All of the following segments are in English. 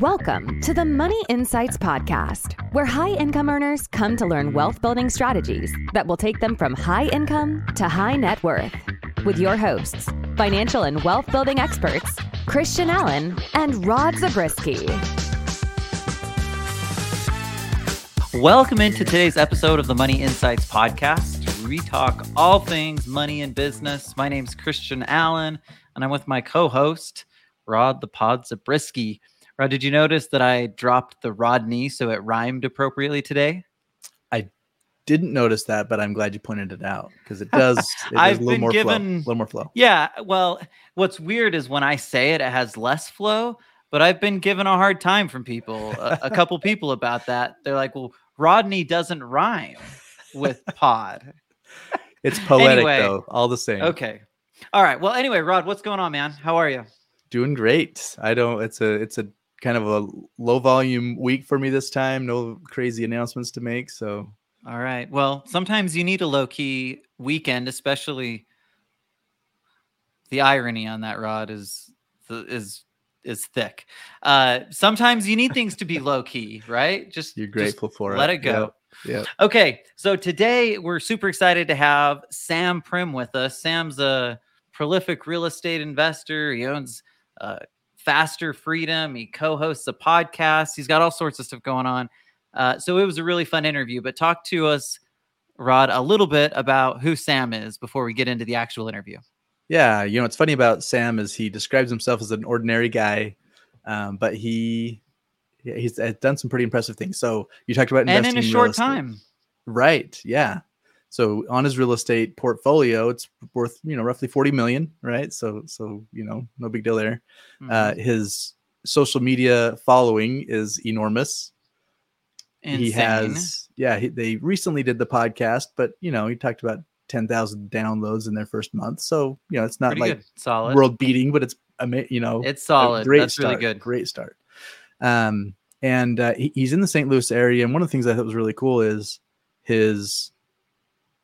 Welcome to the Money Insights Podcast, where high income earners come to learn wealth building strategies that will take them from high income to high net worth. With your hosts, financial and wealth building experts, Christian Allen and Rod Zabriskie. Welcome into today's episode of the Money Insights Podcast. We talk all things money and business. My name is Christian Allen, and I'm with my co host, Rod the Pod Zabriskie. Rod, did you notice that I dropped the Rodney so it rhymed appropriately today? I didn't notice that, but I'm glad you pointed it out because it does. It I've a little been more given- flow. A little more flow. Yeah. Well, what's weird is when I say it, it has less flow, but I've been given a hard time from people, a, a couple people about that. They're like, well, Rodney doesn't rhyme with pod. It's poetic Anyway, though, all the same. Okay. All right. Well, anyway, Rod, what's going on, man? How are you? Doing great. I don't. It's a. It's a kind of a low volume week for me this time. No crazy announcements to make. So All right. Well, sometimes you need a low key weekend, especially the irony on that rod is is is thick. Uh sometimes you need things to be low key, right? Just you're just grateful for it. let it go. Yeah. Okay, so today we're super excited to have Sam Primm with us. Sam's a prolific real estate investor. He owns uh, Faster Freedom. He co-hosts a podcast. He's got all sorts of stuff going on. Uh, so it was a really fun interview. But talk to us, Rod, a little bit about who Sam is before we get into the actual interview. Yeah, you know what's funny about Sam is he describes himself as an ordinary guy, um, but he he's done some pretty impressive things. So you talked about And in a short time, right? Yeah. So on his real estate portfolio, it's worth you know roughly forty million, right? So so you know no big deal there. Uh, Mhm. his social media following is enormous. And he has yeah. He, they recently did the podcast, but you know he talked about ten thousand downloads in their first month. So you know it's not pretty like good, solid. world beating, but it's you know it's a solid. Great That's start, really good. Great start. Um, and uh, he, he's in the St. Louis area, and one of the things I thought was really cool is his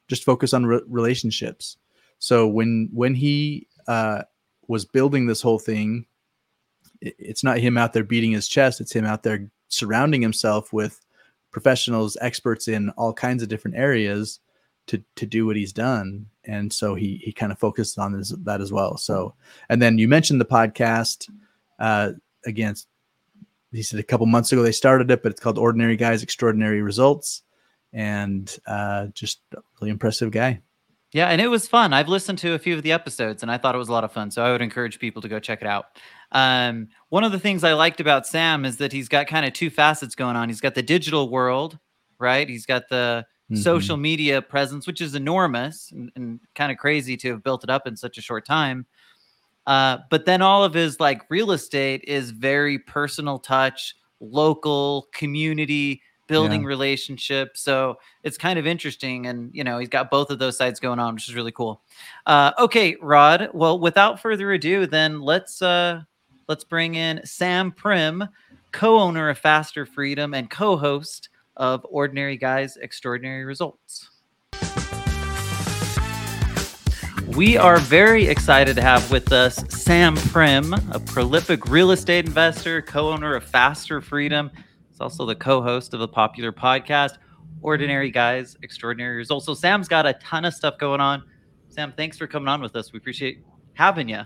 just focus on re- relationships. So when when he uh, was building this whole thing, it- it's not him out there beating his chest; it's him out there surrounding himself with professionals, experts in all kinds of different areas to to do what he's done. And so he he kind of focused on this, that as well. So and then you mentioned the podcast uh, again. He said a couple months ago they started it, but it's called Ordinary Guys Extraordinary Results, and uh, just a really impressive guy. Yeah, and it was fun. I've listened to a few of the episodes and I thought it was a lot of fun. So I would encourage people to go check it out. Um, one of the things I liked about Sam is that he's got kind of two facets going on. He's got the digital world, right? He's got the Mhm. social media presence, which is enormous and, and kind of crazy to have built it up in such a short time. Uh, but then all of his like real estate is very personal touch, local community building relationships. So it's kind of interesting. And, you know, he's got both of those sides going on, which is really cool. Uh, okay, Rod. Well, without further ado, then let's, uh, let's bring in Sam Primm, co-owner of Faster Freedom and co-host of Ordinary Guys Extraordinary Results. We are very excited to have with us Sam Primm, a prolific real estate investor, co owner of Faster Freedom. He's also the co host of the popular podcast, Ordinary Guys, Extraordinary Results. So, Sam's got a ton of stuff going on. Sam, thanks for coming on with us. We appreciate having you.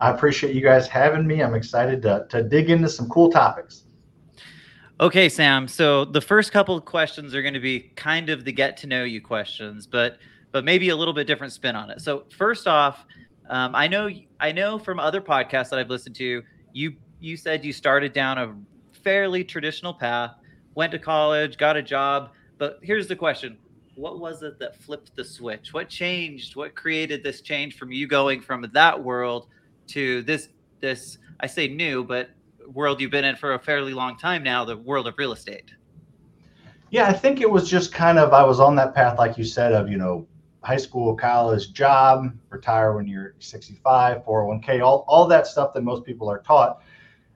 I appreciate you guys having me. I'm excited to, to dig into some cool topics. Okay, Sam. So, the first couple of questions are going to be kind of the get to know you questions, but but maybe a little bit different spin on it. So first off, um, I know I know from other podcasts that I've listened to, you you said you started down a fairly traditional path, went to college, got a job, but here's the question. What was it that flipped the switch? What changed? What created this change from you going from that world to this this I say new, but world you've been in for a fairly long time now, the world of real estate? Yeah, I think it was just kind of I was on that path, like you said, of you know, high school, college, job, retire when you're 65, 401k, all, all that stuff that most people are taught.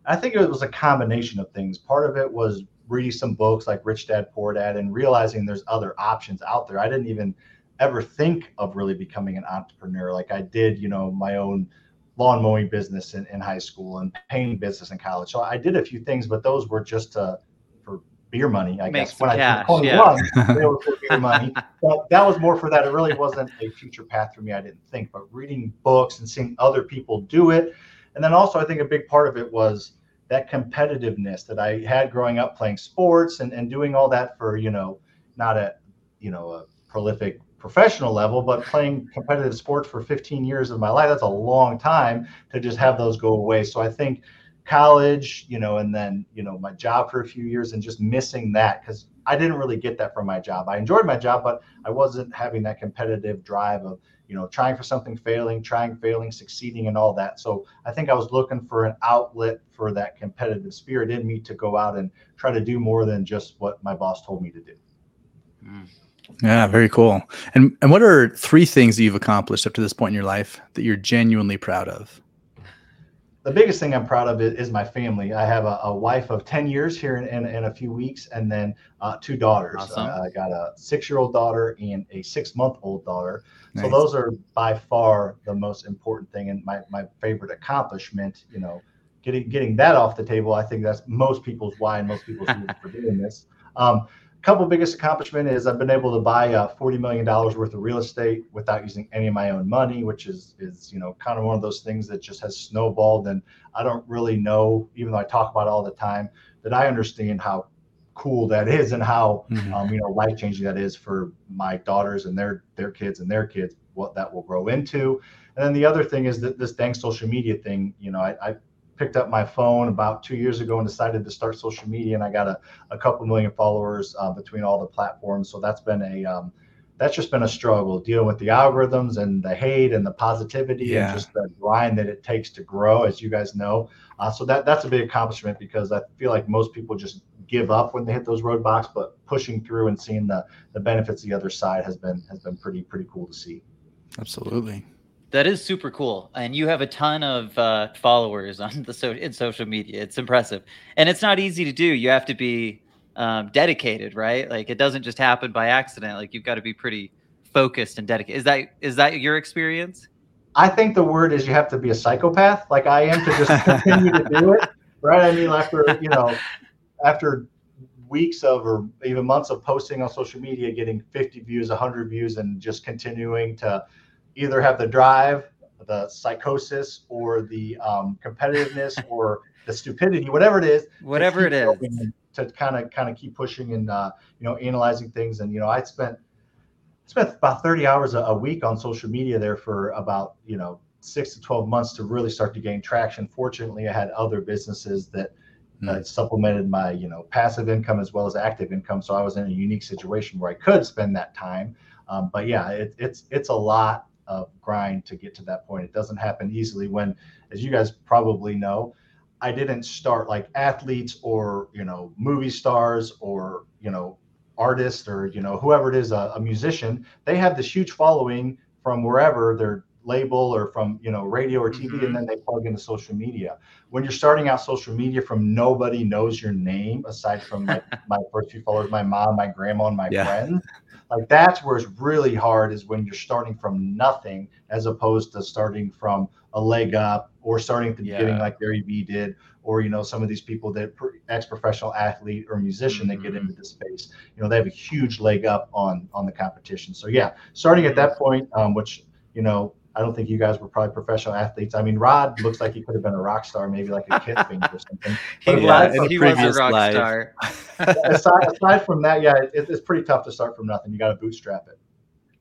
I think it was a combination of things. Part of it was reading some books like Rich Dad Poor Dad and realizing there's other options out there. I didn't even ever think of really becoming an entrepreneur. Like I did, you know, my own lawn mowing business in, in high school and painting business in college. So I did a few things, but those were just uh, for beer money, I Make guess. When cash, I was yeah. 21, they were for beer money. But that was more for that. It really wasn't a future path for me. I didn't think, but reading books and seeing other people do it. And then also, I think a big part of it was that competitiveness that I had growing up playing sports and, and doing all that for, you know, not at, you know, a prolific professional level, but playing competitive sports for 15 years of my life. That's a long time to just have those go away. So I think college, you know, and then, you know, my job for a few years and just missing that because I didn't really get that from my job. I enjoyed my job, but I wasn't having that competitive drive of, you know, trying for something, failing, trying, failing, succeeding, and all that. So I think I was looking for an outlet for that competitive spirit in me to go out and try to do more than just what my boss told me to do. Mm. Yeah, very cool. And and what are three things that you've accomplished up to this point in your life that you're genuinely proud of? The biggest thing I'm proud of is, is my family. I have a, a wife of 10 years here in, in, in a few weeks, and then uh, two daughters. Awesome. Uh, I got a six year old daughter and a six month old daughter. So those are by far the most important thing and my, my favorite accomplishment. You know, getting getting that off the table. I think that's most people's why and most people's reason for doing this. Um, couple biggest accomplishment is I've been able to buy uh, forty million dollars worth of real estate without using any of my own money, which is is you know kind of one of those things that just has snowballed. And I don't really know, even though I talk about it all the time, that I understand how cool that is and how Mhm. um, you know life changing that is for my daughters and their their kids and their kids what that will grow into. And then the other thing is that this dang social media thing. You know, I, I picked up my phone about two years ago and decided to start social media, and I got a, a couple million followers uh, between all the platforms. So that's been a um, that's just been a struggle dealing with the algorithms and the hate and the positivity Yeah. and just the grind that it takes to grow, as you guys know. Uh, so that that's a big accomplishment because I feel like most people just give up when they hit those roadblocks, but pushing through and seeing the the benefits the other side has been has been pretty pretty cool to see. Absolutely. That is super cool, and you have a ton of uh, followers on the so in social media. It's impressive, and it's not easy to do. You have to be um, dedicated, right? Like it doesn't just happen by accident. Like you've got to be pretty focused and dedicated. Is that is that your experience? I think the word is you have to be a psychopath, like I am, to just continue to do it. Right? I mean, after you know, after weeks of or even months of posting on social media, getting 50 views, 100 views, and just continuing to either have the drive, the psychosis, or the um, competitiveness, or the stupidity, whatever it is, Whatever it is. to kind of kind of keep pushing and uh, you know analyzing things. And you know, I spent spent about 30 hours a, a week on social media there for about you know six to 12 months to really start to gain traction. Fortunately, I had other businesses that uh, supplemented my you know passive income as well as active income, so I was in a unique situation where I could spend that time. Um, but yeah, it, it's it's a lot of grind to get to that point. It doesn't happen easily. When, as you guys probably know, I didn't start like athletes or you know movie stars or you know artists or you know whoever it is a, a musician. They have this huge following from wherever their label or from you know radio or TV, Mhm. and then they plug into social media. When you're starting out social media from nobody knows your name aside from like my first few followers, my mom, my grandma, and my Yeah. friends. Like that's where it's really hard is when you're starting from nothing as opposed to starting from a leg up or starting at the beginning like Gary Vee did, or you know some of these people that ex-professional athlete or musician that get Mhm. into this space, you know they have a huge leg up on on the competition. So yeah, starting at that point, um, which you know I don't think you guys were probably professional athletes. I mean, Rod looks like he could have been a rock star, maybe like a Kid Finger or something. He But was a he was a rock life. star. aside, aside from that, yeah, it, it's pretty tough to start from nothing. You got to bootstrap it.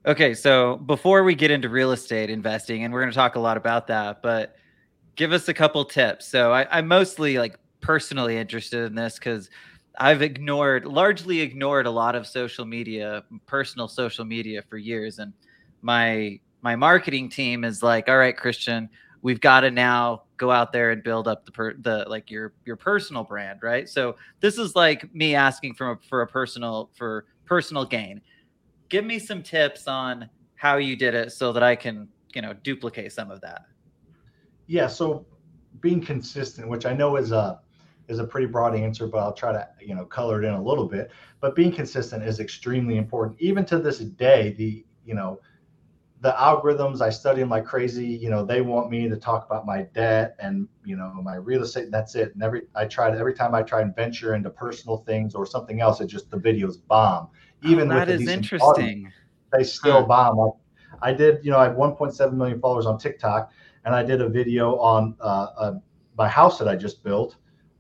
Okay, so before we get into real estate investing, and we're going to talk a lot about that, but give us a couple tips. So I, I'm mostly like personally interested in this because I've ignored, largely ignored a lot of social media, personal social media for years, and my my marketing team is like, all right, Christian, we've got to now go out there and build up the per, the like your your personal brand, right? So this is like me asking for a, for a personal for personal gain give me some tips on how you did it so that I can, you know, duplicate some of that. Yeah, so being consistent, which I know is a is a pretty broad answer, but I'll try to you know color it in a little bit. But being consistent is extremely important, even to this day. The you know the algorithms i study them like crazy you know they want me to talk about my debt and you know my real estate and that's it and every i tried every time i try and venture into personal things or something else it just the videos bomb even oh, that is interesting audience, they still huh. bomb like i did you know i have 1.7 million followers on tiktok and i did a video on uh, uh, my house that i just built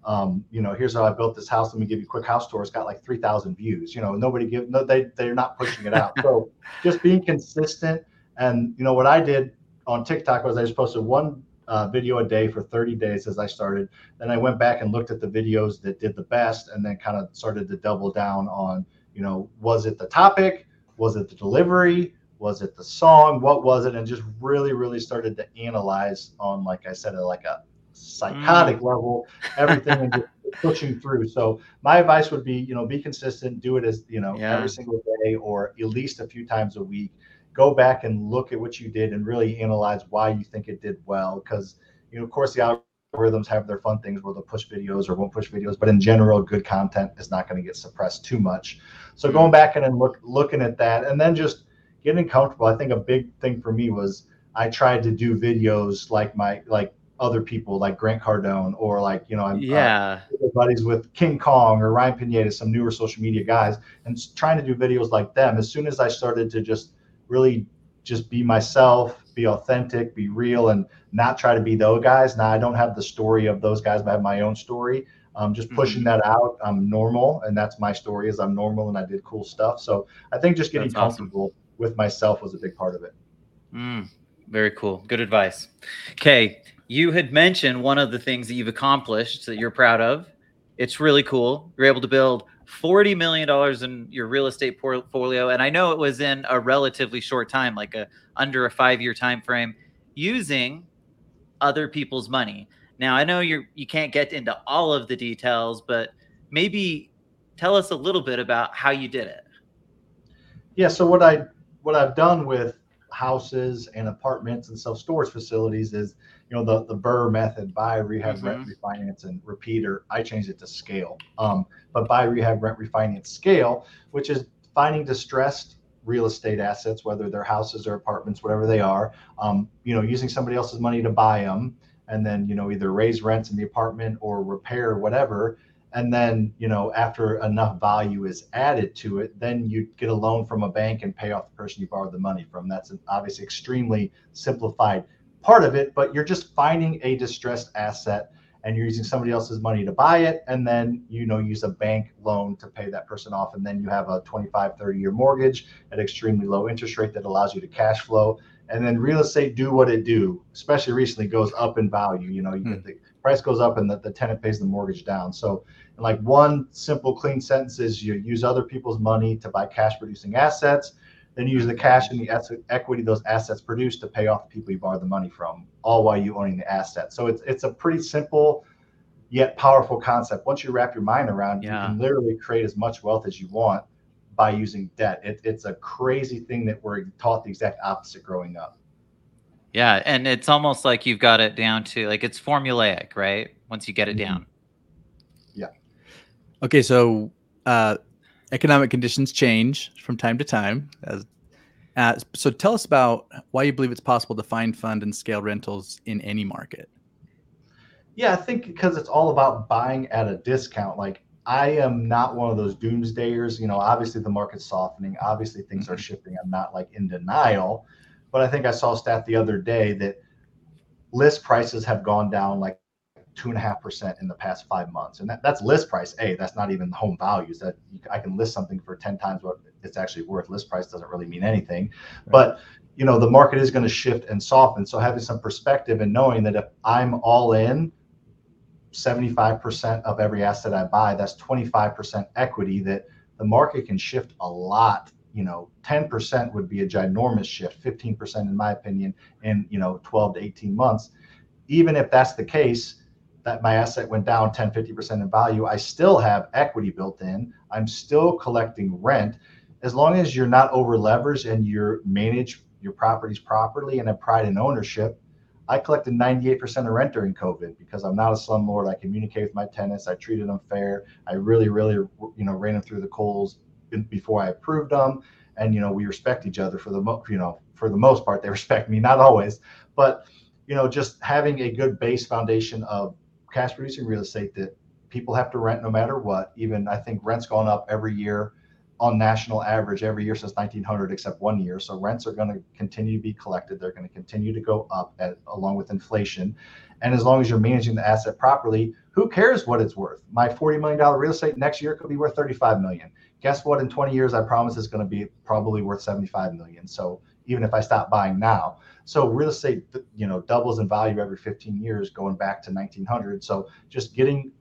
um, you know, here's how I built this house. Let me give you a quick house tour. It's got like 3,000 views. You know, nobody give, no, they, they're not pushing it out. so just being consistent and you know what I did on TikTok was I just posted one uh, video a day for 30 days as I started. Then I went back and looked at the videos that did the best, and then kind of started to double down on you know was it the topic, was it the delivery, was it the song, what was it, and just really really started to analyze on like I said at like a psychotic mm. level everything and just pushing through. So my advice would be you know be consistent, do it as you know yeah. every single day or at least a few times a week go back and look at what you did and really analyze why you think it did well. Because you know, of course, the algorithms have their fun things where they'll push videos or won't push videos, but in general, good content is not going to get suppressed too much. So going back and look looking at that, and then just getting comfortable. I think a big thing for me was I tried to do videos like my like other people like Grant Cardone or like you know I'm uh, yeah uh, buddies with King Kong or Ryan Pineda, some newer social media guys, and trying to do videos like them. As soon as I started to just really just be myself, be authentic, be real, and not try to be those guys. Now I don't have the story of those guys, but I have my own story. Um, just pushing mm-hmm. that out. I'm normal, and that's my story. Is I'm normal and I did cool stuff. So I think just getting that's comfortable awesome. with myself was a big part of it. Mm, very cool. Good advice. Okay, you had mentioned one of the things that you've accomplished that you're proud of. It's really cool. You're able to build forty million dollars in your real estate portfolio, and I know it was in a relatively short time, like a under a five year time frame, using other people's money. Now I know you're you can't get into all of the details, but maybe tell us a little bit about how you did it. Yeah. So what I what I've done with houses and apartments and self storage facilities is you know the the BRRRR method buy rehab mm-hmm. rent refinance and repeater i changed it to scale. Um, but buy rehab rent refinance scale which is finding distressed real estate assets whether they're houses or apartments whatever they are um, you know using somebody else's money to buy them and then you know either raise rents in the apartment or repair whatever. And then you know after enough value is added to it then you get a loan from a bank and pay off the person you borrowed the money from. That's an obviously extremely simplified part of it, but you're just finding a distressed asset and you're using somebody else's money to buy it and then you know use a bank loan to pay that person off and then you have a 25 30 year mortgage at extremely low interest rate that allows you to cash flow and then real estate do what it do especially recently goes up in value you know you hmm. the price goes up and the, the tenant pays the mortgage down so like one simple clean sentence is you use other people's money to buy cash producing assets then you use the cash and the equity those assets produce to pay off the people you borrowed the money from, all while you owning the asset. So it's it's a pretty simple yet powerful concept. Once you wrap your mind around, yeah. you can literally create as much wealth as you want by using debt. It, it's a crazy thing that we're taught the exact opposite growing up. Yeah, and it's almost like you've got it down to like it's formulaic, right? Once you get it mm-hmm. down. Yeah. Okay, so uh, economic conditions change from time to time. As, uh, so tell us about why you believe it's possible to find, fund, and scale rentals in any market. Yeah, I think because it's all about buying at a discount. Like I am not one of those doomsdayers. You know, obviously the market's softening. Obviously things are mm-hmm. shifting. I'm not like in denial, but I think I saw a stat the other day that list prices have gone down like two and a half percent in the past five months, and that, that's list price. A, that's not even home values. That you, I can list something for ten times what it's actually worth. List price doesn't really mean anything, right. but you know the market is going to shift and soften. So having some perspective and knowing that if I'm all in, 75% of every asset I buy, that's 25% equity that the market can shift a lot. You know, 10% would be a ginormous shift, 15% in my opinion, in you know 12 to 18 months. Even if that's the case, that my asset went down 10, 50% in value, I still have equity built in. I'm still collecting rent. As long as you're not over leveraged and you manage your properties properly and have pride in ownership, I collected 98% of rent during COVID because I'm not a slumlord. I communicate with my tenants. I treated them fair. I really, really, you know, ran them through the coals before I approved them. And, you know, we respect each other for the, you know, for the most part, they respect me, not always, but you know, just having a good base foundation of cash producing real estate that people have to rent no matter what. Even I think rent's gone up every year on national average every year since 1900, except one year. So rents are going to continue to be collected. They're going to continue to go up at, along with inflation. And as long as you're managing the asset properly, who cares what it's worth? My $40 million real estate next year could be worth 35 million. Guess what? In 20 years, I promise it's going to be probably worth 75 million. So even if I stop buying now. So real estate, you know, doubles in value every 15 years, going back to 1900. So just getting,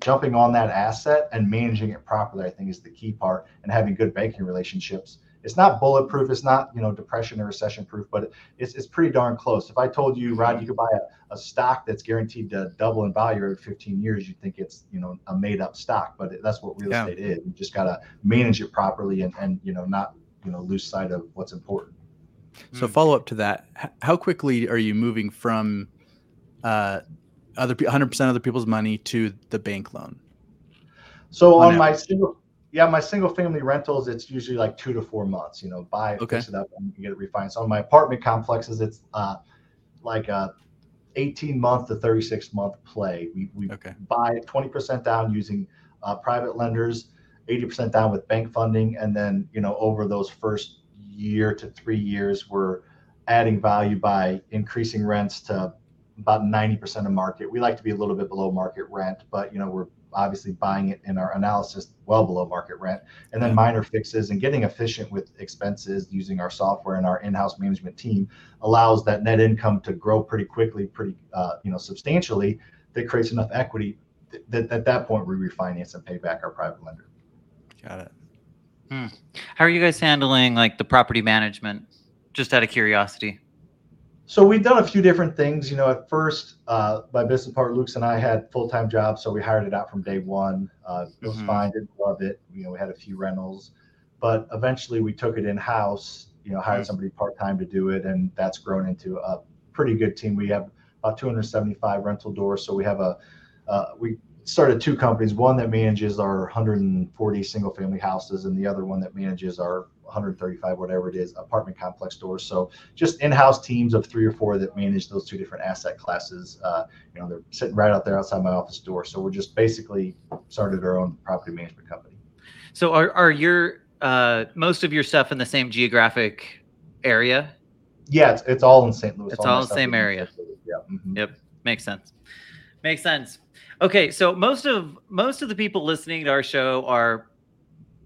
jumping on that asset and managing it properly, I think is the key part, and having good banking relationships. It's not bulletproof. It's not, you know, depression or recession proof, but it's, it's pretty darn close. If I told you, Rod, you could buy a, a stock that's guaranteed to double in value every 15 years, you think it's, you know, a made up stock, but that's what real yeah. estate is. You just got to manage it properly and, and, you know, not, you know, lose sight of what's important. So mm. follow up to that, how quickly are you moving from uh, other 100% other people's money to the bank loan? So on, on my single, yeah, my single family rentals, it's usually like two to four months. You know, buy it, okay. fix it up, and you get it refinanced. On my apartment complexes, it's uh, like a 18 month to 36 month play. We, we okay. buy 20% down using uh, private lenders, 80% down with bank funding, and then you know over those first year to three years, we're adding value by increasing rents to about 90% of market. We like to be a little bit below market rent, but you know, we're obviously buying it in our analysis well below market rent. And then minor fixes and getting efficient with expenses using our software and our in-house management team allows that net income to grow pretty quickly pretty uh, you know substantially. That creates enough equity that at that point we refinance and pay back our private lender. Got it Hmm. How are you guys handling like the property management? Just out of curiosity. So we've done a few different things. You know, at first, uh, my business partner Luke's and I had full time jobs, so we hired it out from day one. Uh, it was mm-hmm. fine, didn't love it. You know, we had a few rentals, but eventually we took it in house. You know, hired mm-hmm. somebody part time to do it, and that's grown into a pretty good team. We have about 275 rental doors, so we have a uh, we started two companies. One that manages our 140 single family houses and the other one that manages our 135 whatever it is apartment complex stores. So just in-house teams of three or four that manage those two different asset classes. Uh, you know they're sitting right out there outside my office door. So we're just basically started our own property management company. So are, are your uh, most of your stuff in the same geographic area? Yeah it's, it's all in st louis. It's all, all in the same area. Yeah. Mm-hmm. yep. Makes sense. Makes sense Okay, so most of most of the people listening to our show are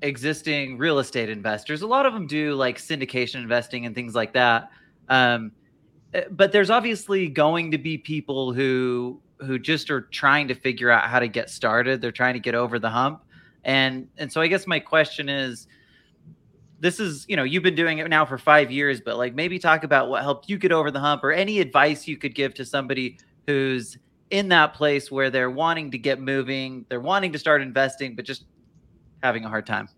existing real estate investors. A lot of them do like syndication investing and things like that. Um, eh, but there's obviously going to be people who who just are trying to figure out how to get started. They're trying to get over the hump. And and so I guess my question is this is, you know, you've been doing it now for 5 years, but like maybe talk about what helped you get over the hump or any advice you could give to somebody who's in that place where they're wanting to get moving, they're wanting to start investing, but just having a hard time?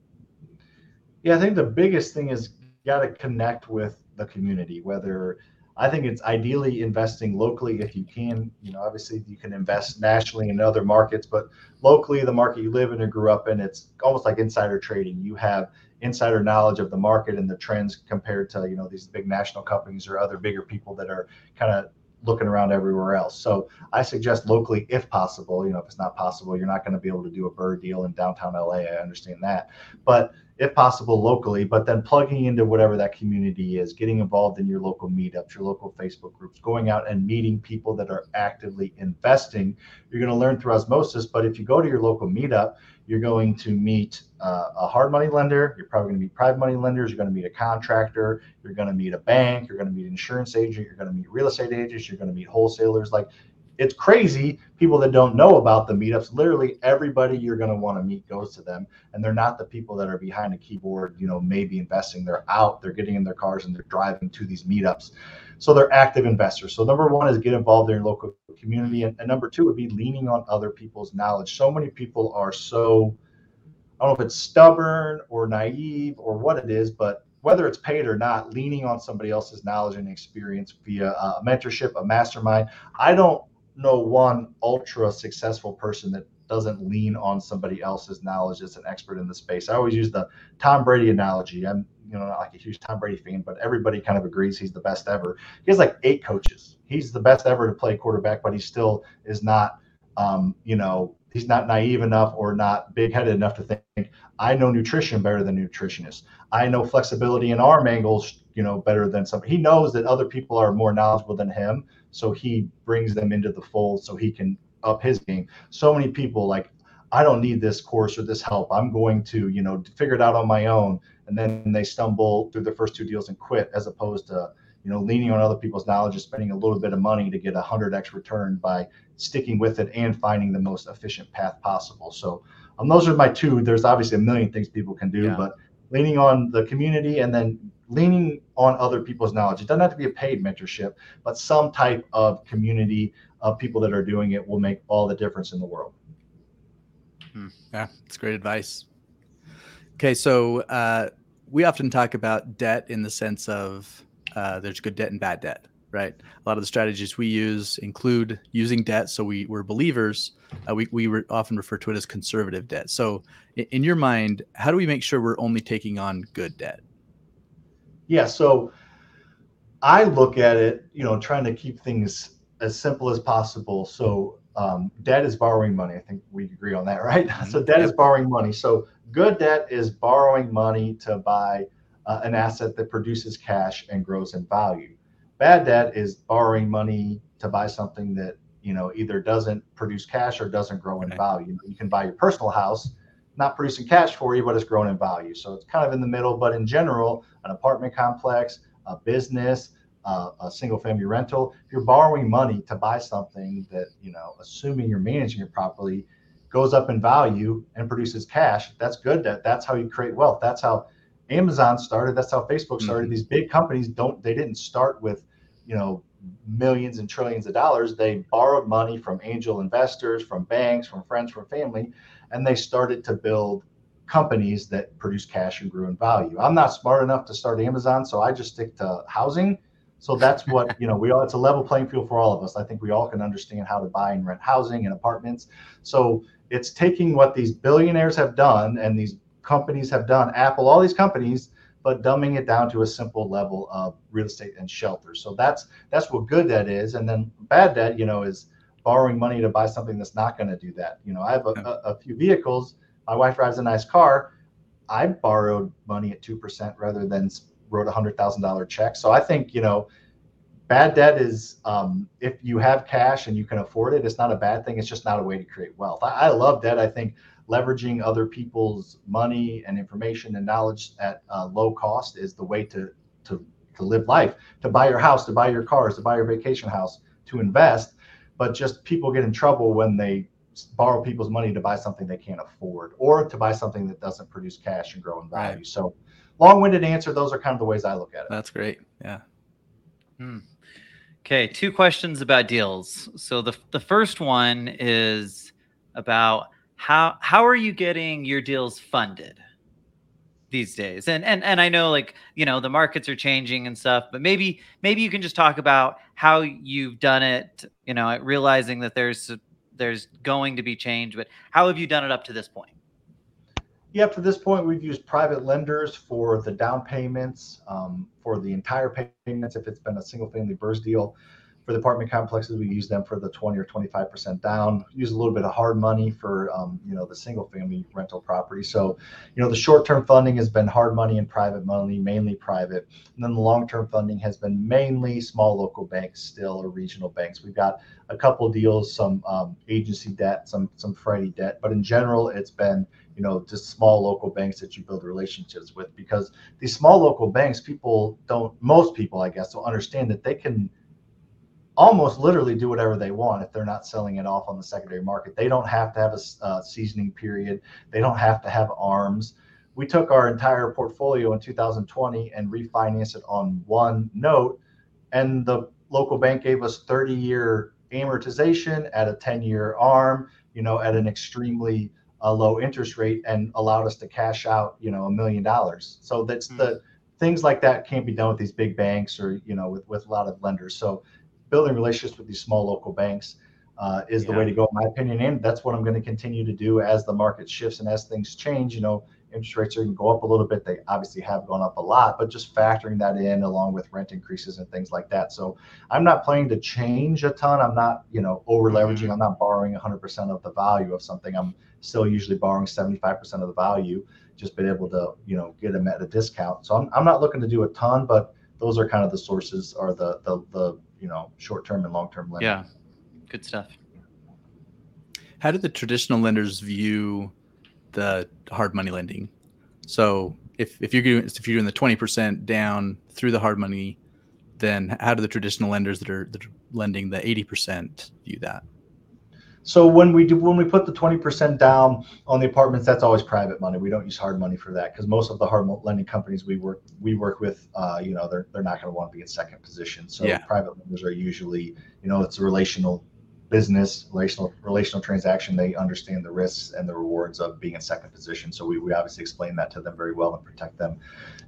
Yeah, I think the biggest thing is got to connect with the community, whether I think it's ideally investing locally if you can. You know, obviously you can invest nationally in other markets, but locally, the market you live in or grew up in, it's almost like insider trading. You have insider knowledge of the market and the trends compared to you know these big national companies or other bigger people that are kind of looking around everywhere else. So I suggest locally, if possible, you know, if it's not possible, you're not going to be able to do a BRRRR deal in downtown LA. I understand that. But if possible, locally, but then plugging into whatever that community is, getting involved in your local meetups, your local Facebook groups, going out and meeting people that are actively investing. You're going to learn through osmosis. But if you go to your local meetup, you're going to meet uh, a hard money lender. You're probably going to meet private money lenders. You're going to meet a contractor. You're going to meet a bank. You're going to meet an insurance agent. You're going to meet real estate agents. You're going to meet wholesalers. Like it's crazy. People that don't know about the meetups, literally everybody you're going to want to meet goes to them. And they're not the people that are behind a keyboard, you know, maybe investing. They're out, they're getting in their cars and they're driving to these meetups. So they're active investors. So number one is get involved in your local community. And, and number two would be leaning on other people's knowledge. So many people are so, I don't know if it's stubborn or naive or what it is, but whether it's paid or not, leaning on somebody else's knowledge and experience via a mentorship, a mastermind. I don't know one ultra successful person that doesn't lean on somebody else's knowledge as an expert in the space. I always use the Tom Brady analogy. I'm you know, not like a huge Tom Brady fan, but everybody kind of agrees he's the best ever. He has like eight coaches. He's the best ever to play quarterback, but he still is not, um, you know, he's not naive enough or not big headed enough to think, I know nutrition better than nutritionists. I know flexibility in arm angles, you know, better than some. He knows that other people are more knowledgeable than him. So he brings them into the fold so he can up his game. So many people like, I don't need this course or this help. I'm going to, you know, figure it out on my own. And then they stumble through their first two deals and quit, as opposed to, you know, leaning on other people's knowledge and spending a little bit of money to get a hundred x return by sticking with it and finding the most efficient path possible. So, um, those are my two. There's obviously a million things people can do, yeah. but leaning on the community and then leaning on other people's knowledge. It doesn't have to be a paid mentorship, but some type of community of people that are doing it will make all the difference in the world. Hmm. Yeah, it's great advice. Okay, so uh, we often talk about debt in the sense of uh, there's good debt and bad debt, right? A lot of the strategies we use include using debt. So we, we're believers. Uh, we we re- often refer to it as conservative debt. So in, in your mind, how do we make sure we're only taking on good debt? Yeah, so I look at it, you know, trying to keep things as simple as possible. So um, debt is borrowing money. I think we agree on that, right? Mm-hmm. So debt is borrowing money. So good debt is borrowing money to buy uh, an asset that produces cash and grows in value. Bad debt is borrowing money to buy something that you know either doesn't produce cash or doesn't grow in value. You can buy your personal house, not producing cash for you, but it's grown in value. So it's kind of in the middle. But in general, an apartment complex, a business, uh, a single family rental, if you're borrowing money to buy something that, you know, assuming you're managing it properly, goes up in value and produces cash, that's good. That that's how you create wealth. That's how Amazon started. That's how Facebook started. Mm-hmm. These big companies don't they didn't start with, you know, millions and trillions of dollars. They borrowed money from angel investors, from banks, from friends, from family, and they started to build companies that produce cash and grew in value. I'm not smart enough to start Amazon, so I just stick to housing so that's what, you know, we all, it's a level playing field for all of us. I think we all can understand how to buy and rent housing and apartments. So it's taking what these billionaires have done and these companies have done, Apple, all these companies, but dumbing it down to a simple level of real estate and shelter. So that's that's what good debt is. And then bad debt, you know, is borrowing money to buy something that's not going to do that. You know, I have a, a, a few vehicles. My wife drives a nice car. I borrowed money at two percent rather than wrote a hundred thousand dollar check. So I think you know, bad debt is um, if you have cash and you can afford it, it's not a bad thing. It's just not a way to create wealth. I, I love debt. I think leveraging other people's money and information and knowledge at uh, low cost is the way to to to live life, to buy your house, to buy your cars, to buy your vacation house, to invest. But just people get in trouble when they borrow people's money to buy something they can't afford or to buy something that doesn't produce cash and grow in value. Right. So long-winded answer. Those are kind of the ways I look at it. That's great. Yeah. Hmm. Okay, two questions about deals. So the the first one is about how how are you getting your deals funded these days? And and and I know like, you know, the markets are changing and stuff, but maybe maybe you can just talk about how you've done it, you know, realizing that there's there's going to be change, but how have you done it up to this point? Yeah, up to this point, we've used private lenders for the down payments, um, for the entire payments. If it's been a single family BRRRR deal, for the apartment complexes, we use them for the 20 or 25% down. Use a little bit of hard money for, um, you know, the single family rental property. So, you know, the short term funding has been hard money and private money, mainly private. And then the long term funding has been mainly small local banks still or regional banks. We've got a couple deals, some um, agency debt, some some Freddie debt, but in general, it's been you know just small local banks that you build relationships with because these small local banks people don't most people i guess don't understand that they can almost literally do whatever they want if they're not selling it off on the secondary market. They don't have to have a uh, seasoning period. They don't have to have arms. We took our entire portfolio in 2020 and refinanced it on one note and the local bank gave us 30 year amortization at a 10 year arm you know at an extremely a low interest rate and allowed us to cash out, you know, a million dollars. So that's mm-hmm. the things like that can't be done with these big banks or, you know, with, with a lot of lenders. So building relationships with these small local banks uh, is yeah. the way to go, in my opinion. And that's what I'm going to continue to do as the market shifts and as things change. You know, interest rates are going to go up a little bit. They obviously have gone up a lot, but just factoring that in along with rent increases and things like that. So I'm not planning to change a ton. I'm not, you know, over leveraging. Mm-hmm. I'm not borrowing 100% of the value of something. I'm still usually borrowing 75% of the value, just been able to, you know, get them at a discount. So I'm, I'm not looking to do a ton, but those are kind of the sources or the, the, the you know, short-term and long-term lending. Yeah. Good stuff. How do the traditional lenders view the hard money lending? So if, if you're doing if you're doing the twenty percent down through the hard money, then how do the traditional lenders that are, that are lending the eighty percent view that? So when we do when we put the 20% down on the apartments, that's always private money. We don't use hard money for that because most of the hard lending companies we work we work with, uh, you know, they're they're not going to want to be in second position. So Yeah. private lenders are usually, you know, it's a relational business, relational relational transaction. They understand the risks and the rewards of being in second position. So we, we obviously explain that to them very well and protect them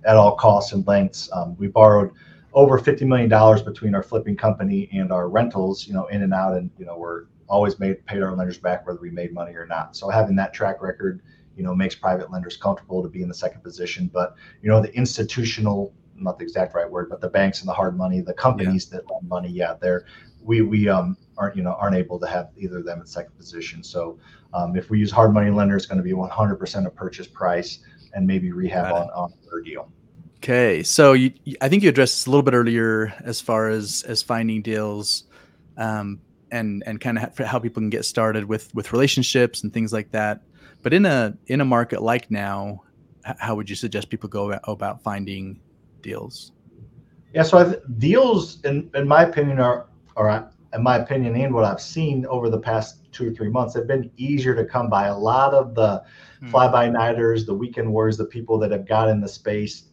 at all costs and lengths. Um, we borrowed over $50 million between our flipping company and our rentals, you know, in and out. And, you know, we're always made paid our lenders back whether we made money or not. So having that track record, you know, makes private lenders comfortable to be in the second position. But, you know, the institutional, not the exact right word, but the banks and the hard money, the companies that lend money, yeah, they're, we, we, um, aren't, you know, aren't able to have either of them in second position. So, um, if we use hard money lender, it's going to be 100% of purchase price and maybe rehab on, on their deal. Okay, so you, I think you addressed this a little bit earlier as far as as finding deals, um, and and kind of how people can get started with with relationships and things like that. But in a in a market like now, how would you suggest people go about, about finding deals? Yeah, so I th- deals, in in my opinion, are are in my opinion and what I've seen over the past two or three months have been easier to come by. A lot of the Hmm. fly by nighters, the weekend warriors, the people that have got in the space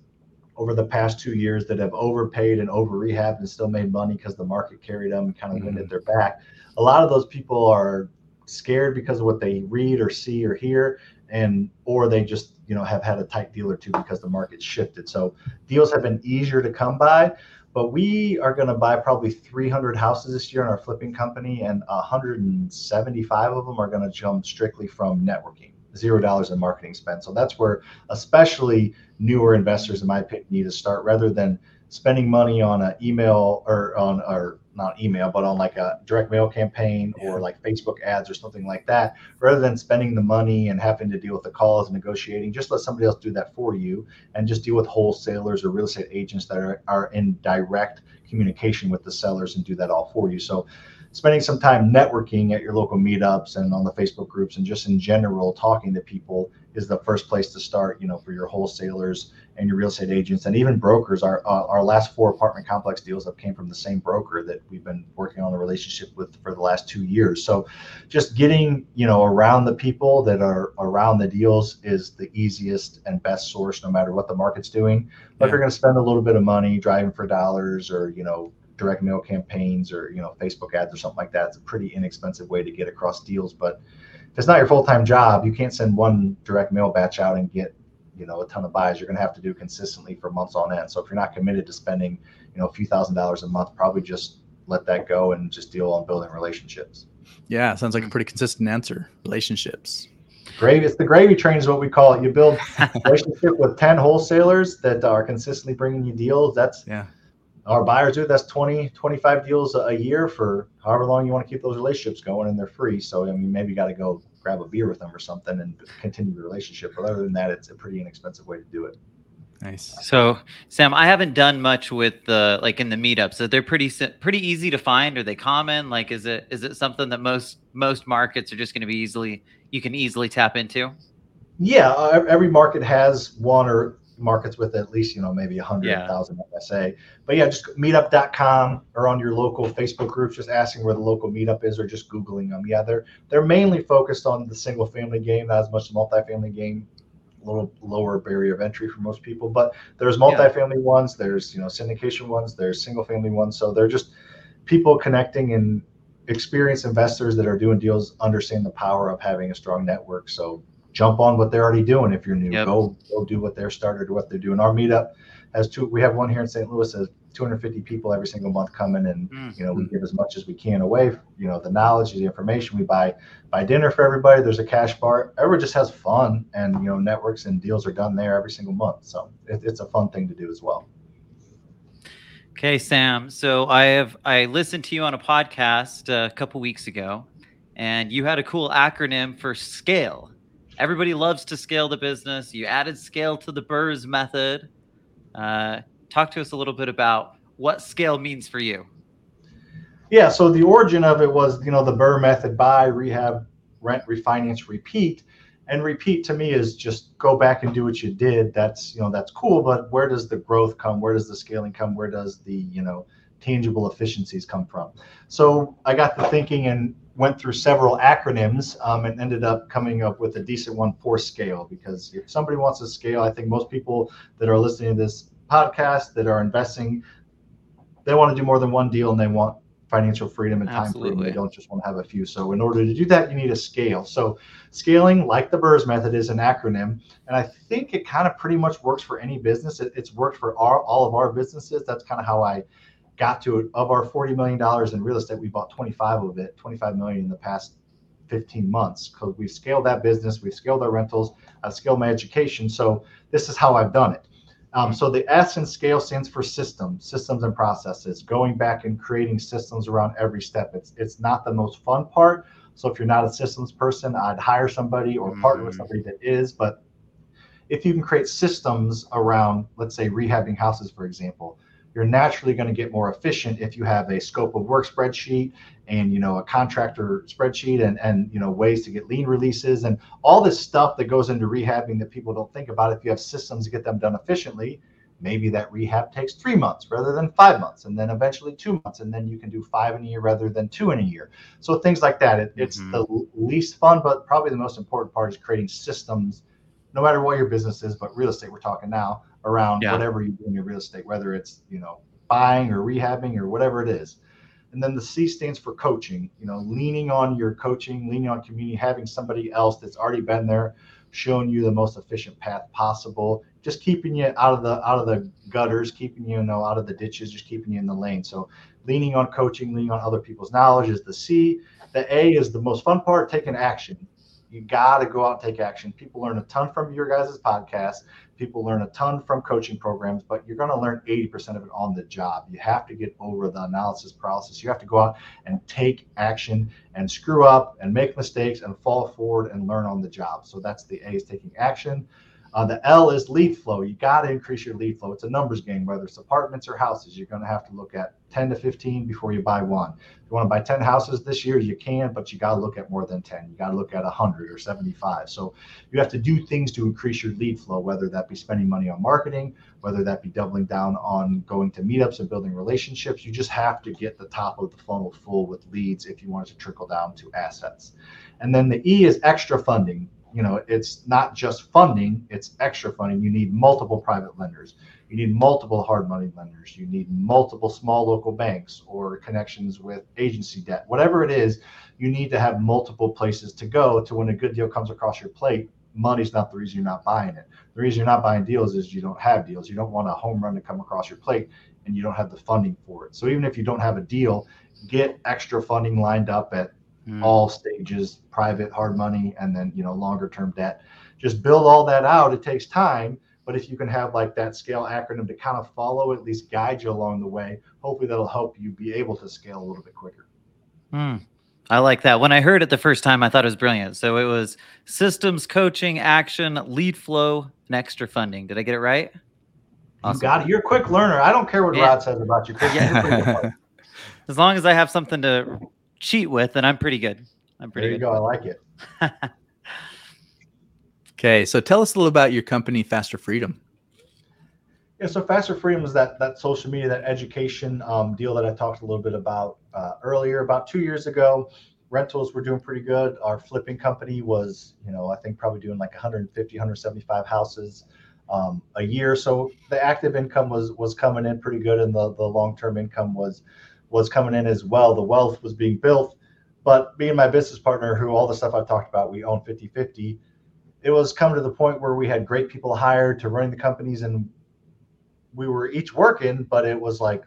over the past two years that have overpaid and over rehabbed and still made money because the market carried them and kind of Mhm. winded their back. A lot of those people are scared because of what they read or see or hear and or they just you know have had a tight deal or two because the market shifted so deals have been easier to come by but we are going to buy probably 300 houses this year in our flipping company and 175 of them are going to jump strictly from networking zero dollars in marketing spend. So that's where especially newer investors in my opinion need to start rather than spending money on an email or on or not email but on like a direct mail campaign or like facebook ads or something like that rather than spending the money and having to deal with the calls and negotiating just let somebody else do that for you and just deal with wholesalers or real estate agents that are, are in direct communication with the sellers and do that all for you. So spending some time networking at your local meetups and on the facebook groups and just in general talking to people is the first place to start you know for your wholesalers and your real estate agents. And even brokers our uh, our last four apartment complex deals have came from the same broker that we've been working on a relationship with for the last two years. So just getting you know around the people that are around the deals is the easiest and best source no matter what the market's doing. But if you're going to spend a little bit of money driving for dollars or you know direct mail campaigns or you know facebook ads or something like that it's a pretty inexpensive way to get across deals. But if it's not your full-time job you can't send one direct mail batch out and get you know a ton of buys you're going to have to do consistently for months on end so if you're not committed to spending you know a few thousand dollars a month probably just let that go and just deal on building relationships Yeah, sounds like a pretty consistent answer. Relationships. gravy it's the gravy train is what we call it you build a relationship with 10 wholesalers that are consistently bringing you deals that's Yeah. Our buyers do that's 20 25 deals a year for however long you want to keep those relationships going and they're free so i mean maybe you got to go grab a beer with them or something and continue the relationship but other than that it's a pretty inexpensive way to do it Nice. So, Sam, I haven't done much with the like in the meetups. So they're pretty pretty easy to find. Are they common? Like, is it is it something that most most markets are just going to be easily you can easily tap into? yeah uh, every market has one or markets with at least you know maybe a hundred Yeah. msa but yeah just meetup.com or on your local facebook groups just asking where the local meetup is or just googling them yeah they're they're mainly focused on the single family game not as much the multifamily game. A little lower barrier of entry for most people but there's multifamily ones there's you know syndication ones there's single family ones. So they're just people connecting and experienced investors that are doing deals understand the power of having a strong network. So jump on what they're already doing if you're new Yep. go go do what they're started or what they're doing our meetup has two we have one here in st louis at 250 people every single month coming and Mm. you know we give as much as we can away you know the knowledge the information we buy buy dinner for everybody there's a cash bar everyone just has fun and you know networks and deals are done there every single month so it, it's a fun thing to do as well Okay, Sam. So I have I listened to you on a podcast uh, a couple weeks ago, and you had a cool acronym for scale. Everybody loves to scale the business. You added scale to the BRRRRs method. Uh, talk to us a little bit about what scale means for you. Yeah, so the origin of it was, you know, the BRRRR method buy, rehab, rent, refinance, repeat. And repeat to me is just go back and do what you did. That's, you know, that's cool, but where does the growth come? Where does the scaling come? Where does the, you know, tangible efficiencies come from? So I got to thinking and went through several acronyms um, and ended up coming up with a decent one for scale because if somebody wants to scale, I think most people that are listening to this podcast that are investing, they want to do more than one deal and they want financial freedom and time freedom. They don't just want to have a few. So in order to do that, you need a scale. So scaling, like the BRRRRs method, is an acronym, and I think it kind of pretty much works for any business. It, it's worked for our, all of our businesses. That's kind of how I got to it. Of our forty million dollars in real estate, we bought twenty five of it, twenty five million in the past. 15 months because we've scaled that business, we've scaled our rentals, I've scaled my education. So this is how I've done it. Um, so the S in scale stands for systems, systems and processes. Going back and creating systems around every step. It's it's not the most fun part. So if you're not a systems person, I'd hire somebody or partner with Mhm. somebody that is. But if you can create systems around, let's say, rehabbing houses, for example, you're naturally going to get more efficient if you have a scope of work spreadsheet and you know a contractor spreadsheet and and you know ways to get lien releases and all this stuff that goes into rehabbing that people don't think about if you have systems to get them done efficiently maybe that rehab takes three months rather than five months and then eventually two months and then you can do five in a year rather than two in a year so things like that it, it's Mhm. the least fun but probably the most important part is creating systems no matter what your business is but real estate we're talking now around Yeah. whatever you do in your real estate whether it's you know buying or rehabbing or whatever it is and then the C stands for coaching, you know, leaning on your coaching, leaning on community, having somebody else that's already been there, showing you the most efficient path possible, just keeping you out of the out of the gutters, keeping you, you know out of the ditches, just keeping you in the lane. So leaning on coaching, leaning on other people's knowledge is the C. The A is the most fun part, taking action. You got to go out and take action. People learn a ton from your guys' podcast. People learn a ton from coaching programs, but you're going to learn 80% of it on the job. You have to get over the analysis paralysis. You have to go out and take action and screw up and make mistakes and fall forward and learn on the job. So that's the A is taking action. Uh, the L is lead flow. You got to increase your lead flow. It's a numbers game, whether it's apartments or houses. You're going to have to look at 10 to 15 before you buy one. If you want to buy 10 houses this year, you can, but you got to look at more than 10. You got to look at 100 or 75. So you have to do things to increase your lead flow, whether that be spending money on marketing, whether that be doubling down on going to meetups and building relationships. You just have to get the top of the funnel full with leads if you want it to trickle down to assets. And then the E is extra funding. You know, it's not just funding, it's extra funding. You need multiple private lenders. You need multiple hard money lenders. You need multiple small local banks or connections with agency debt. Whatever it is, you need to have multiple places to go to when a good deal comes across your plate. Money's not the reason you're not buying it. The reason you're not buying deals is you don't have deals. You don't want a home run to come across your plate and you don't have the funding for it. So even if you don't have a deal, get extra funding lined up at Mm. all stages, private, hard money, and then you know longer term debt. Just build all that out. It takes time, but if you can have like that scale acronym to kind of follow, at least guide you along the way, hopefully that'll help you be able to scale a little bit quicker. Hmm. I like that. When I heard it the first time, I thought it was brilliant. So it was systems, coaching, action, lead flow, and extra funding. Did I get it right? You got it. You're a quick learner. I don't care what Yeah. Rod says about you. Chris. You're a pretty good one. As long as I have something to cheat with, then I'm pretty good. I'm pretty there you good. go. I like it. Okay, so tell us a little about your company, Faster Freedom. Yeah, so Faster Freedom is that that social media, that education um, deal that I talked a little bit about uh, earlier. About two years ago, rentals were doing pretty good. Our flipping company was, you know, I think probably doing like 150, 175 houses um, a year. So the active income was was coming in pretty good, and the the long term income was was coming in as well. The wealth was being built. But being my business partner, who all the stuff I've talked about, we own 50 50, it was coming to the point where we had great people hired to run the companies and we were each working, but it was like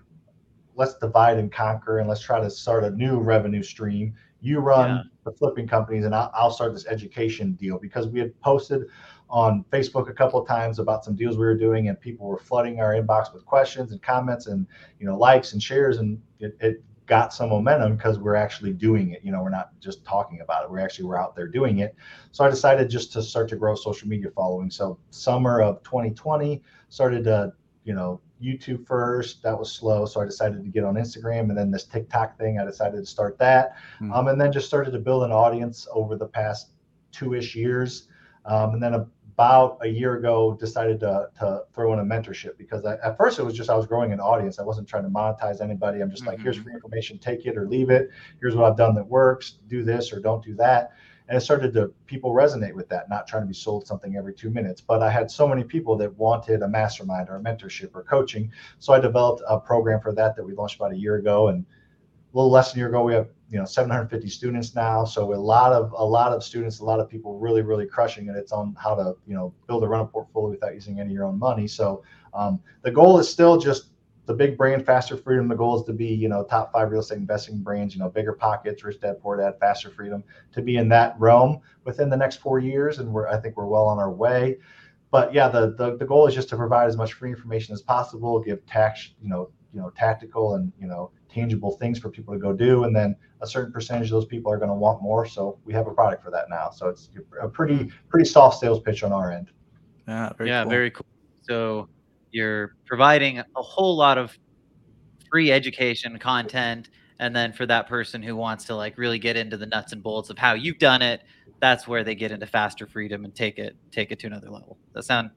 let's divide and conquer and let's try to start a new revenue stream. You run Yeah. the flipping companies, and I'll, I'll start this education deal because we had posted on Facebook a couple of times about some deals we were doing, and people were flooding our inbox with questions and comments and you know likes and shares, and it, it got some momentum because we're actually doing it. You know, we're not just talking about it; We're actually we're out there doing it. So I decided just to start to grow social media following. So summer of 2020 started to you know YouTube first. That was slow, so I decided to get on Instagram, and then this TikTok thing. I decided to start that, Hmm. um, and then just started to build an audience over the past two-ish years, um, and then about a year ago decided to, to throw in a mentorship because I, at first it was just I was growing an audience. I wasn't trying to monetize anybody. I'm just like, here's free mm-hmm. information, take it or leave it. Here's what I've done that works. Do this or don't do that and it started to people resonate with that not trying to be sold something every two minutes but i had so many people that wanted a mastermind or a mentorship or coaching so i developed a program for that that we launched about a year ago and little less than a year ago we have you know 750 students now so a lot of a lot of students a lot of people really really crushing it it's on how to you know build a rental portfolio without using any of your own money so um, the goal is still just the big brand, faster freedom. The goal is to be, you know, top five real estate investing brands, you know, BiggerPockets, rich dad, poor dad, faster freedom, to be in that realm within the next four years. And we're, I think we're well on our way. But yeah, the, the, the goal is just to provide as much free information as possible, give tax, you know, you know, tactical and, you know, tangible things for people to go do. And then a certain percentage of those people are going to want more. So we have a product for that now. So it's a pretty, pretty soft sales pitch on our end. Yeah, very yeah, cool. very cool. So you're providing a whole lot of free education content, and then for that person who wants to like really get into the nuts and bolts of how you've done it, that's where they get into faster freedom and take it take it to another level. Does that sound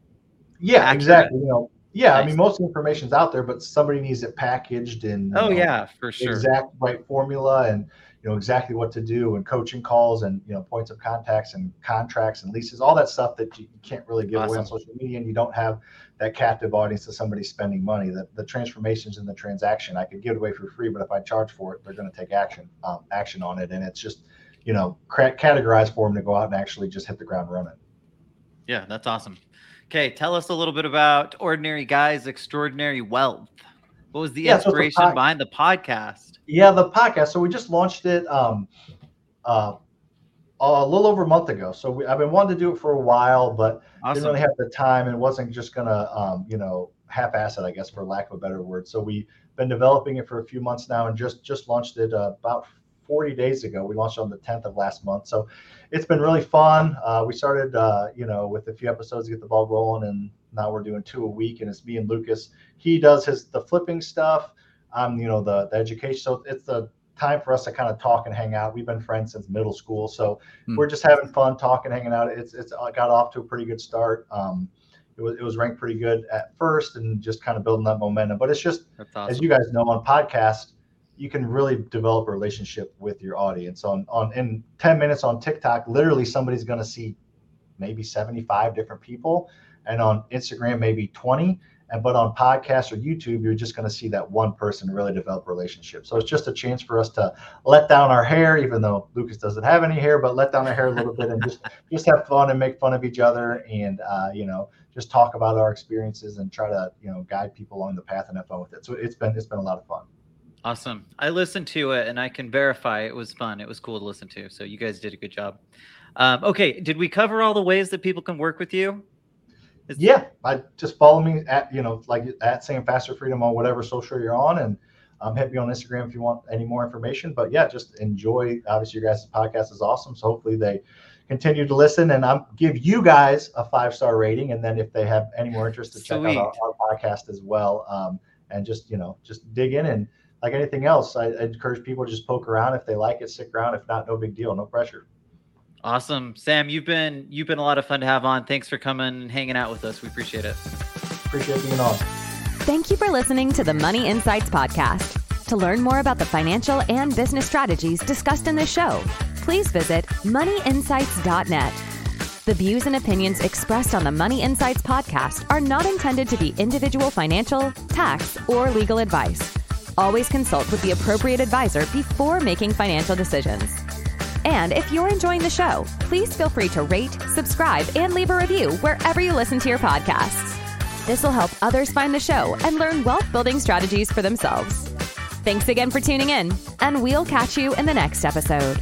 Yeah, accurate? exactly. You know, yeah, I mean, most of information's out there, but somebody needs it packaged in. Oh know, yeah, for sure. exact right formula and you know exactly what to do and coaching calls and you know points of contacts and contracts and leases all that stuff that you can't really give away on social media and you don't have that captive audience to somebody spending money the, the transformations in the transaction i could give it away for free but if i charge for it they're going to take action um, action on it and it's just you know categorized for them to go out and actually just hit the ground running Yeah, that's awesome. Okay, tell us a little bit about Ordinary Guys Extraordinary Wealth. What was the Yeah, so it's a inspiration pod- behind the podcast? Yeah, the podcast. So we just launched it um, uh, a little over a month ago. So we, I've been wanting to do it for a while, but didn't really have the time and wasn't just gonna, um, you know, half-ass it, I guess, for lack of a better word. So we've been developing it for a few months now, and just just launched it uh, about 40 days ago. We launched on the 10th of last month, so it's been really fun. Uh, we started, uh, you know, with a few episodes to get the ball rolling, and now we're doing two a week, and it's me and Lucas. He does his the flipping stuff. I'm, you know, the the education. So it's the time for us to kind of talk and hang out. We've been friends since middle school, so Hmm. we're just having fun talking, hanging out. It's it's got off to a pretty good start. Um, it was it was ranked pretty good at first, and just kind of building that momentum. But it's just awesome. as you guys know on podcast, you can really develop a relationship with your audience. On on in ten minutes on TikTok, literally somebody's going to see maybe seventy five different people, and on Instagram maybe twenty. And but on podcast or YouTube, you're just going to see that one person really develop a relationship. So it's just a chance for us to let down our hair, even though Lucas doesn't have any hair, but let down our hair a little bit and just just have fun and make fun of each other, and uh, you know just talk about our experiences and try to you know guide people along the path and have fun with it. So it's been it's been a lot of fun. Awesome. I listened to it and I can verify it was fun. It was cool to listen to. So you guys did a good job. Um, okay, did we cover all the ways that people can work with you? Is- Yeah, I just follow me at you know like at Sam Faster Freedom on whatever social you're on, and um, hit me on Instagram if you want any more information. But yeah, just enjoy. Obviously, your guys' podcast is awesome, so hopefully they continue to listen and I'm give you guys a five star rating, and then if they have any more interest to check out our, our podcast as well, um, and just you know just dig in and like anything else, I, I encourage people to just poke around if they like it, stick around. If not, no big deal, no pressure. Awesome. Sam, you've been you've been a lot of fun to have on. Thanks for coming and hanging out with us. We appreciate it. Appreciate being on. Thank you for listening to the Money Insights Podcast. To learn more about the financial and business strategies discussed in this show, please visit moneyinsights.net. The views and opinions expressed on the Money Insights Podcast are not intended to be individual financial, tax, or legal advice. Always consult with the appropriate advisor before making financial decisions. And if you're enjoying the show, please feel free to rate, subscribe, and leave a review wherever you listen to your podcasts. This will help others find the show and learn wealth building strategies for themselves. Thanks again for tuning in, and we'll catch you in the next episode.